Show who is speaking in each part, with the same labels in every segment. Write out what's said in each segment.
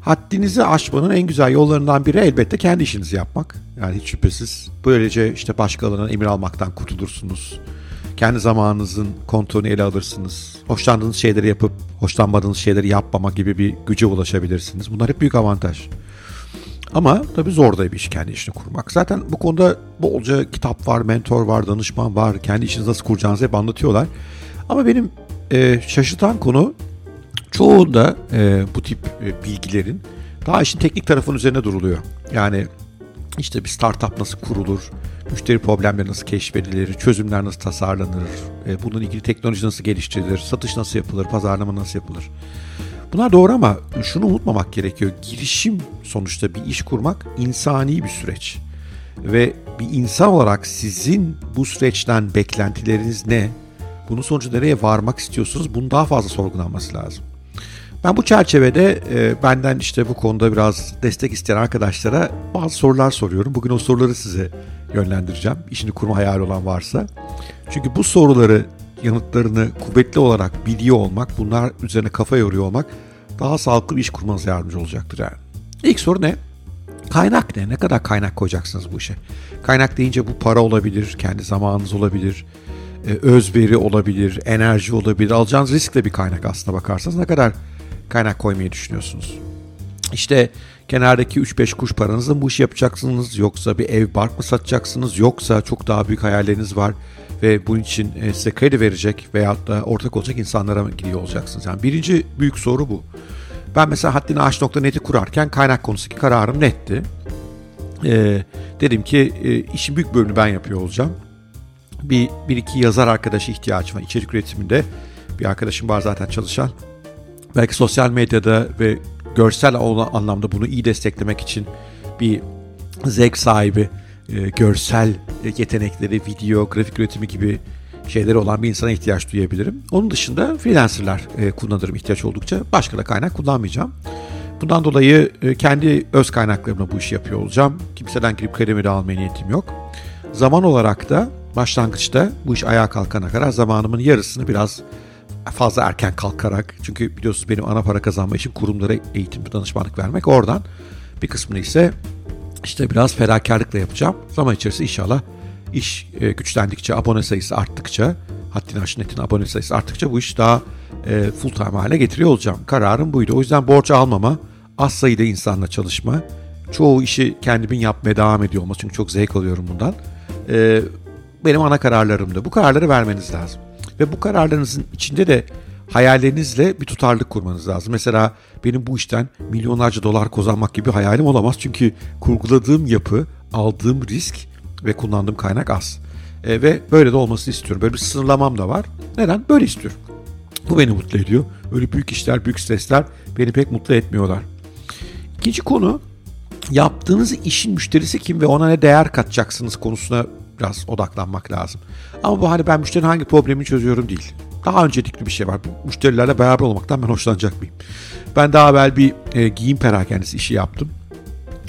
Speaker 1: Haddinizi aşmanın en güzel yollarından biri elbette kendi işinizi yapmak. Yani hiç şüphesiz. Böylece işte başkalarının emir almaktan kurtulursunuz. Kendi zamanınızın kontrolünü ele alırsınız. Hoşlandığınız şeyleri yapıp hoşlanmadığınız şeyleri yapmama gibi bir güce ulaşabilirsiniz. Bunlar hep büyük avantaj. Ama tabii zor da bir iş kendi işini kurmak. Zaten bu konuda bolca kitap var, mentor var, danışman var. Kendi işinizi nasıl kuracağınızı hep anlatıyorlar. Ama benim e, şaşırtan konu çoğunda e, bu tip e, bilgilerin daha işin teknik tarafın üzerine duruluyor. Yani işte bir startup nasıl kurulur, müşteri problemleri nasıl keşfedilir, çözümler nasıl tasarlanır, e, bununla ilgili teknoloji nasıl geliştirilir, satış nasıl yapılır, pazarlama nasıl yapılır. Bunlar doğru ama şunu unutmamak gerekiyor. Girişim sonuçta bir iş kurmak insani bir süreç. Ve bir insan olarak sizin bu süreçten beklentileriniz ne? Bunun sonucu nereye varmak istiyorsunuz? Bunun daha fazla sorgulanması lazım. Ben bu çerçevede e, benden işte bu konuda biraz destek isteyen arkadaşlara bazı sorular soruyorum. Bugün o soruları size yönlendireceğim. İşini kurma hayali olan varsa. Çünkü bu soruları yanıtlarını kuvvetli olarak biliyor olmak, bunlar üzerine kafa yoruyor olmak daha sağlıklı bir iş kurmanıza yardımcı olacaktır yani. İlk soru ne? Kaynak ne? Ne kadar kaynak koyacaksınız bu işe? Kaynak deyince bu para olabilir, kendi zamanınız olabilir, e, özveri olabilir, enerji olabilir. Alacağınız risk de bir kaynak aslında bakarsanız. Ne kadar kaynak koymayı düşünüyorsunuz? İşte kenardaki 3-5 kuş paranızla bu işi yapacaksınız. Yoksa bir ev bark mı satacaksınız? Yoksa çok daha büyük hayalleriniz var ve bunun için e, size kredi verecek veyahut da ortak olacak insanlara mı gidiyor olacaksınız? Yani birinci büyük soru bu. Ben mesela haddinaş.net'i kurarken kaynak konusundaki kararım netti. Ee, dedim ki e, işin büyük bölümünü ben yapıyor olacağım. Bir, bir iki yazar arkadaşı ihtiyacım var içerik üretiminde. Bir arkadaşım var zaten çalışan. Belki sosyal medyada ve görsel anlamda bunu iyi desteklemek için bir zevk sahibi, e, görsel yetenekleri, video, grafik üretimi gibi şeyleri olan bir insana ihtiyaç duyabilirim. Onun dışında freelancerlar e, kullanırım ihtiyaç oldukça. Başka da kaynak kullanmayacağım. Bundan dolayı e, kendi öz kaynaklarımla bu işi yapıyor olacağım. Kimseden girip kredi almaya niyetim yok. Zaman olarak da başlangıçta bu iş ayağa kalkana kadar zamanımın yarısını biraz fazla erken kalkarak çünkü biliyorsunuz benim ana para kazanma işim kurumlara eğitim danışmanlık vermek oradan bir kısmını ise işte biraz fedakarlıkla yapacağım. Zaman içerisinde inşallah iş e, güçlendikçe, abone sayısı arttıkça, Haddini Aşinet'in abone sayısı arttıkça bu iş daha e, full time hale getiriyor olacağım. Kararım buydu. O yüzden borç almama, az sayıda insanla çalışma, çoğu işi kendimin yapmaya devam ediyor olması çünkü çok zevk alıyorum bundan. E, benim ana kararlarımdı. Bu kararları vermeniz lazım. Ve bu kararlarınızın içinde de hayallerinizle bir tutarlılık kurmanız lazım. Mesela benim bu işten milyonlarca dolar kazanmak gibi hayalim olamaz. Çünkü kurguladığım yapı, aldığım risk ve kullandığım kaynak az. E, ve böyle de olmasını istiyorum. Böyle bir sınırlamam da var. Neden? Böyle istiyorum. Bu beni mutlu ediyor. Öyle büyük işler, büyük stresler beni pek mutlu etmiyorlar. İkinci konu yaptığınız işin müşterisi kim ve ona ne değer katacaksınız konusuna biraz odaklanmak lazım. Ama bu hani ben müşterinin hangi problemini çözüyorum değil. Daha öncelikli bir şey var. Müşterilerle beraber olmaktan ben hoşlanacak mıyım? Ben daha evvel bir e, giyim perakendesi işi yaptım.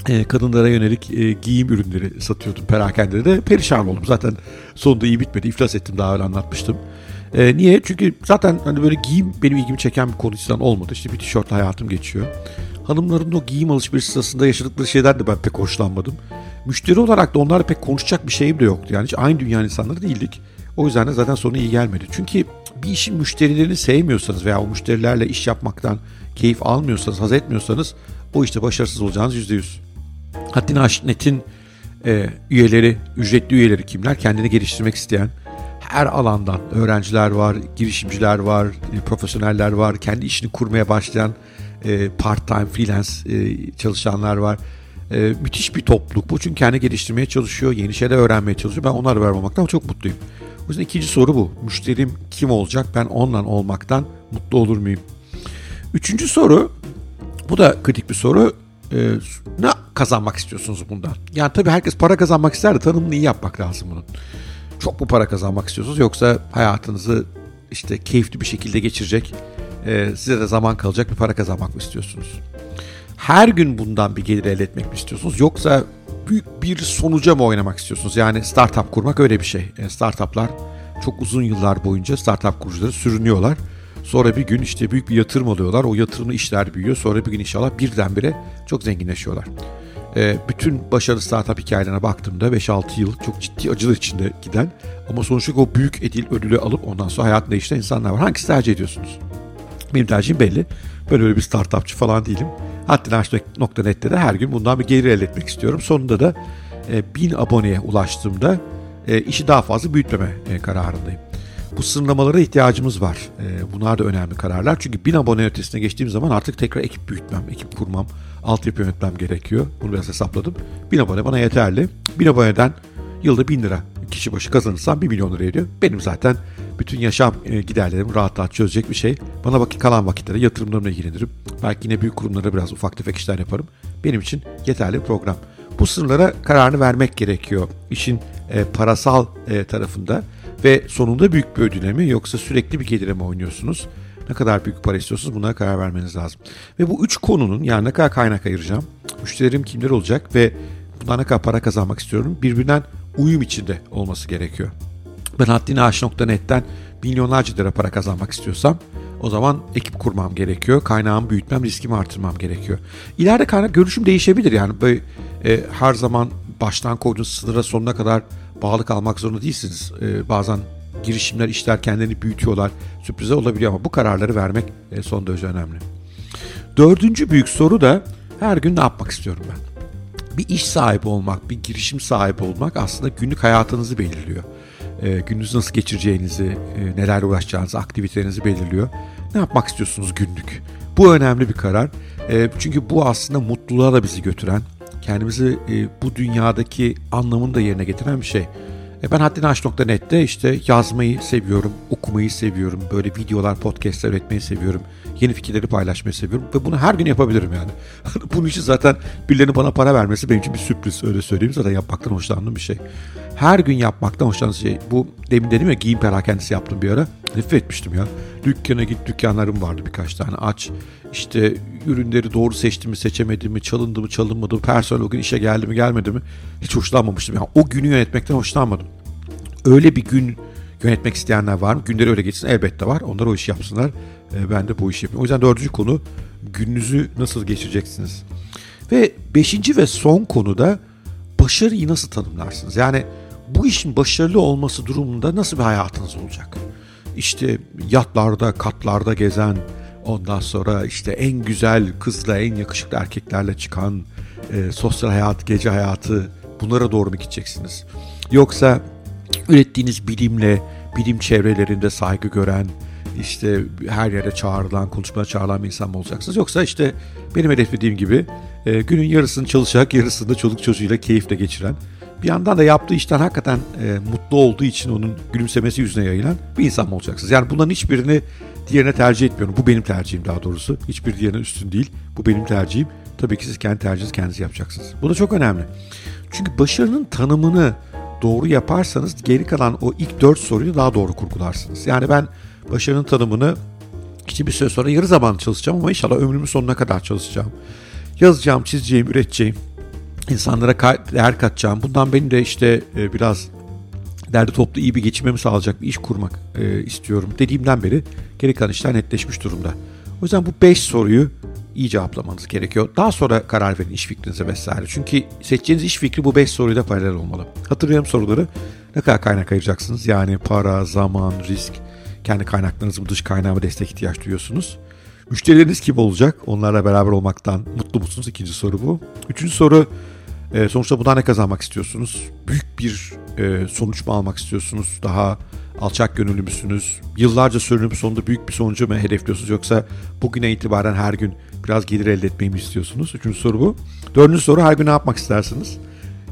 Speaker 1: E, kadınlara yönelik e, giyim ürünleri satıyordum perakendede de perişan oldum. Zaten sonunda iyi bitmedi. İflas ettim daha evvel anlatmıştım. E, niye? Çünkü zaten hani böyle giyim benim ilgimi çeken bir konuştan olmadı. İşte bir tişörtle hayatım geçiyor. Hanımların o giyim alışveriş sırasında yaşadıkları şeyler de ben pek hoşlanmadım. Müşteri olarak da onlarla pek konuşacak bir şeyim de yoktu. Yani hiç aynı dünyanın insanları değildik. O yüzden de zaten sonu iyi gelmedi. Çünkü bir işin müşterilerini sevmiyorsanız veya o müşterilerle iş yapmaktan keyif almıyorsanız, haz etmiyorsanız o işte başarısız olacağınız yüzde yüz. Haddini Aşnet'in e, üyeleri, ücretli üyeleri kimler? Kendini geliştirmek isteyen, her alandan öğrenciler var, girişimciler var, e, profesyoneller var, kendi işini kurmaya başlayan e, part-time, freelance e, çalışanlar var. Müthiş bir topluluk bu çünkü kendi geliştirmeye çalışıyor, yeni şeyler öğrenmeye çalışıyor. Ben onları vermemaktan çok mutluyum. O yüzden ikinci soru bu. Müşterim kim olacak? Ben onunla olmaktan mutlu olur muyum? Üçüncü soru, bu da kritik bir soru. Ne kazanmak istiyorsunuz bundan? Yani tabii herkes para kazanmak ister de tanımını iyi yapmak lazım bunun. Çok mu para kazanmak istiyorsunuz yoksa hayatınızı işte keyifli bir şekilde geçirecek, e, size de zaman kalacak bir para kazanmak mı istiyorsunuz? Her gün bundan bir gelir elde etmek mi istiyorsunuz? Yoksa büyük bir sonuca mı oynamak istiyorsunuz? Yani startup kurmak öyle bir şey. Yani startuplar çok uzun yıllar boyunca startup kurucuları sürünüyorlar. Sonra bir gün işte büyük bir yatırım alıyorlar. O yatırımlı işler büyüyor. Sonra bir gün inşallah birdenbire çok zenginleşiyorlar. E, bütün başarılı startup hikayelerine baktığımda 5-6 yıl çok ciddi acılar içinde giden ama sonuçta o büyük edil ödülü alıp ondan sonra hayatını değiştiren insanlar var. Hangisi tercih ediyorsunuz? Benim tercihim belli. Ben öyle bir startupçı falan değilim. Haddinaş.net'te de her gün bundan bir gelir elde etmek istiyorum. Sonunda da e, 1000 aboneye ulaştığımda e, işi daha fazla büyütmeme e, kararındayım. Bu sınırlamalara ihtiyacımız var. E, bunlar da önemli kararlar. Çünkü 1000 abone ötesine geçtiğim zaman artık tekrar ekip büyütmem, ekip kurmam, altyapı yönetmem gerekiyor. Bunu biraz hesapladım. 1000 abone bana yeterli. 1000 aboneden yılda 1000 lira kişi başı kazanırsam 1 milyon lira ediyor. Benim zaten bütün yaşam e, giderlerimi rahat rahat çözecek bir şey. Bana vakit kalan vakitlerde yatırımlarımla ilgilenirim. Belki yine büyük kurumlara biraz ufak tefek işler yaparım. Benim için yeterli bir program. Bu sınırlara kararını vermek gerekiyor. İşin e, parasal e, tarafında ve sonunda büyük bir ödüle mi yoksa sürekli bir gelire mi oynuyorsunuz? Ne kadar büyük para istiyorsunuz bunlara karar vermeniz lazım. Ve bu üç konunun yani ne kadar kaynak ayıracağım, müşterilerim kimler olacak ve bundan ne kadar para kazanmak istiyorum birbirinden uyum içinde olması gerekiyor. Ben haddinaş.net'ten milyonlarca lira para kazanmak istiyorsam o zaman ekip kurmam gerekiyor. Kaynağımı büyütmem, riskimi artırmam gerekiyor. İleride kaynak görüşüm değişebilir yani böyle e, her zaman baştan koyduğunuz sınıra sonuna kadar bağlı kalmak zorunda değilsiniz. E, bazen girişimler, işler kendini büyütüyorlar. Sürprize olabiliyor ama bu kararları vermek e, son derece önemli. Dördüncü büyük soru da her gün ne yapmak istiyorum ben? Bir iş sahibi olmak, bir girişim sahibi olmak aslında günlük hayatınızı belirliyor. E, gününüzü nasıl geçireceğinizi, e, neler uğraşacağınızı, aktivitelerinizi belirliyor. Ne yapmak istiyorsunuz günlük? Bu önemli bir karar. E, çünkü bu aslında mutluluğa da bizi götüren, kendimizi e, bu dünyadaki anlamını da yerine getiren bir şey. E ben haddinaş.net'te işte yazmayı seviyorum, okumayı seviyorum, böyle videolar, podcastler üretmeyi seviyorum, yeni fikirleri paylaşmayı seviyorum ve bunu her gün yapabilirim yani. Bunun için zaten birilerinin bana para vermesi benim için bir sürpriz öyle söyleyeyim. Zaten yapmaktan hoşlandığım bir şey. Her gün yapmaktan hoşlandığım şey. Bu demin dedim ya giyim perakendisi yaptım bir ara. Nefret etmiştim ya. Dükkana git dükkanlarım vardı birkaç tane aç. İşte ürünleri doğru seçtim mi seçemedim mi çalındı mı çalınmadı mı personel o gün işe geldi mi gelmedi mi hiç hoşlanmamıştım. Yani o günü yönetmekten hoşlanmadım. Öyle bir gün yönetmek isteyenler var mı? Günleri öyle geçsin elbette var. Onlar o işi yapsınlar. E, ben de bu işi yapıyorum. O yüzden dördüncü konu gününüzü nasıl geçireceksiniz? Ve beşinci ve son konuda başarıyı nasıl tanımlarsınız? Yani bu işin başarılı olması durumunda nasıl bir hayatınız olacak? İşte yatlarda, katlarda gezen, ondan sonra işte en güzel kızla, en yakışıklı erkeklerle çıkan e, sosyal hayat, gece hayatı bunlara doğru mu gideceksiniz? Yoksa ürettiğiniz bilimle, bilim çevrelerinde saygı gören, işte her yere çağrılan, konuşmaya çağrılan bir insan mı olacaksınız? Yoksa işte benim hedeflediğim gibi e, günün yarısını çalışarak, yarısını da çoluk çocuğuyla keyifle geçiren, bir yandan da yaptığı işten hakikaten e, mutlu olduğu için onun gülümsemesi yüzüne yayılan bir insan mı olacaksınız? Yani bunların hiçbirini diğerine tercih etmiyorum. Bu benim tercihim daha doğrusu. Hiçbir diğerine üstün değil. Bu benim tercihim. Tabii ki siz kendi tercihinizi kendiniz yapacaksınız. Bu da çok önemli. Çünkü başarının tanımını doğru yaparsanız geri kalan o ilk dört soruyu daha doğru kurgularsınız. Yani ben başarının tanımını işte bir süre sonra yarı zaman çalışacağım ama inşallah ömrümün sonuna kadar çalışacağım. Yazacağım, çizeceğim, üreteceğim. İnsanlara değer katacağım. Bundan benim de işte e, biraz derdi toplu iyi bir geçimimi sağlayacak bir iş kurmak e, istiyorum dediğimden beri geri kalan işler netleşmiş durumda. O yüzden bu 5 soruyu iyi cevaplamanız gerekiyor. Daha sonra karar verin iş fikrinize vesaire. Çünkü seçeceğiniz iş fikri bu 5 soruyla paralel olmalı. Hatırlayalım soruları. Ne kadar kaynak ayıracaksınız? Yani para, zaman, risk, kendi kaynaklarınız mı, dış kaynağı destek ihtiyaç duyuyorsunuz? Müşterileriniz kim olacak? Onlarla beraber olmaktan mutlu musunuz? İkinci soru bu. Üçüncü soru e, sonuçta bundan ne kazanmak istiyorsunuz? Büyük bir e, sonuç mu almak istiyorsunuz? Daha alçak gönüllü müsünüz? Yıllarca sürünüp sonunda büyük bir sonucu mu hedefliyorsunuz? Yoksa bugüne itibaren her gün biraz gelir elde etmeyi mi istiyorsunuz? Üçüncü soru bu. Dördüncü soru her gün ne yapmak istersiniz?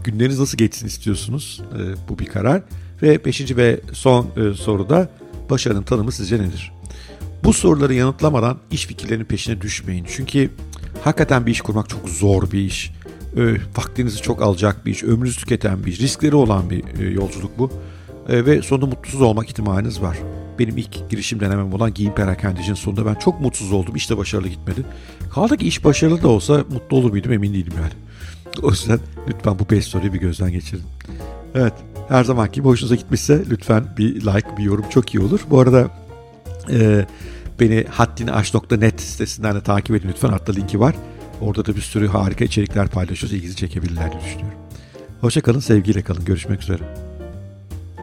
Speaker 1: Günleriniz nasıl geçsin istiyorsunuz? E, bu bir karar. Ve beşinci ve son e, soruda başarının tanımı sizce nedir? Bu soruları yanıtlamadan iş fikirlerinin peşine düşmeyin. Çünkü hakikaten bir iş kurmak çok zor bir iş. E, vaktinizi çok alacak bir iş, ömrünüzü tüketen bir iş, riskleri olan bir e, yolculuk bu. E, ve sonunda mutsuz olmak ihtimaliniz var. Benim ilk girişim denemem olan giyim perakendicinin sonunda ben çok mutsuz oldum. İşte başarılı gitmedi. Kaldı ki iş başarılı da olsa mutlu olur muydum emin değilim yani. O yüzden lütfen bu 5 soruyu bir gözden geçirin. Evet her zamanki gibi hoşunuza gitmişse lütfen bir like bir yorum çok iyi olur. Bu arada e, beni haddiniaş.net sitesinden de takip edin lütfen. Altta linki var. Orada da bir sürü harika içerikler paylaşıyoruz. İlginizi çekebilirler diye düşünüyorum. Hoşçakalın, sevgiyle kalın. Görüşmek üzere.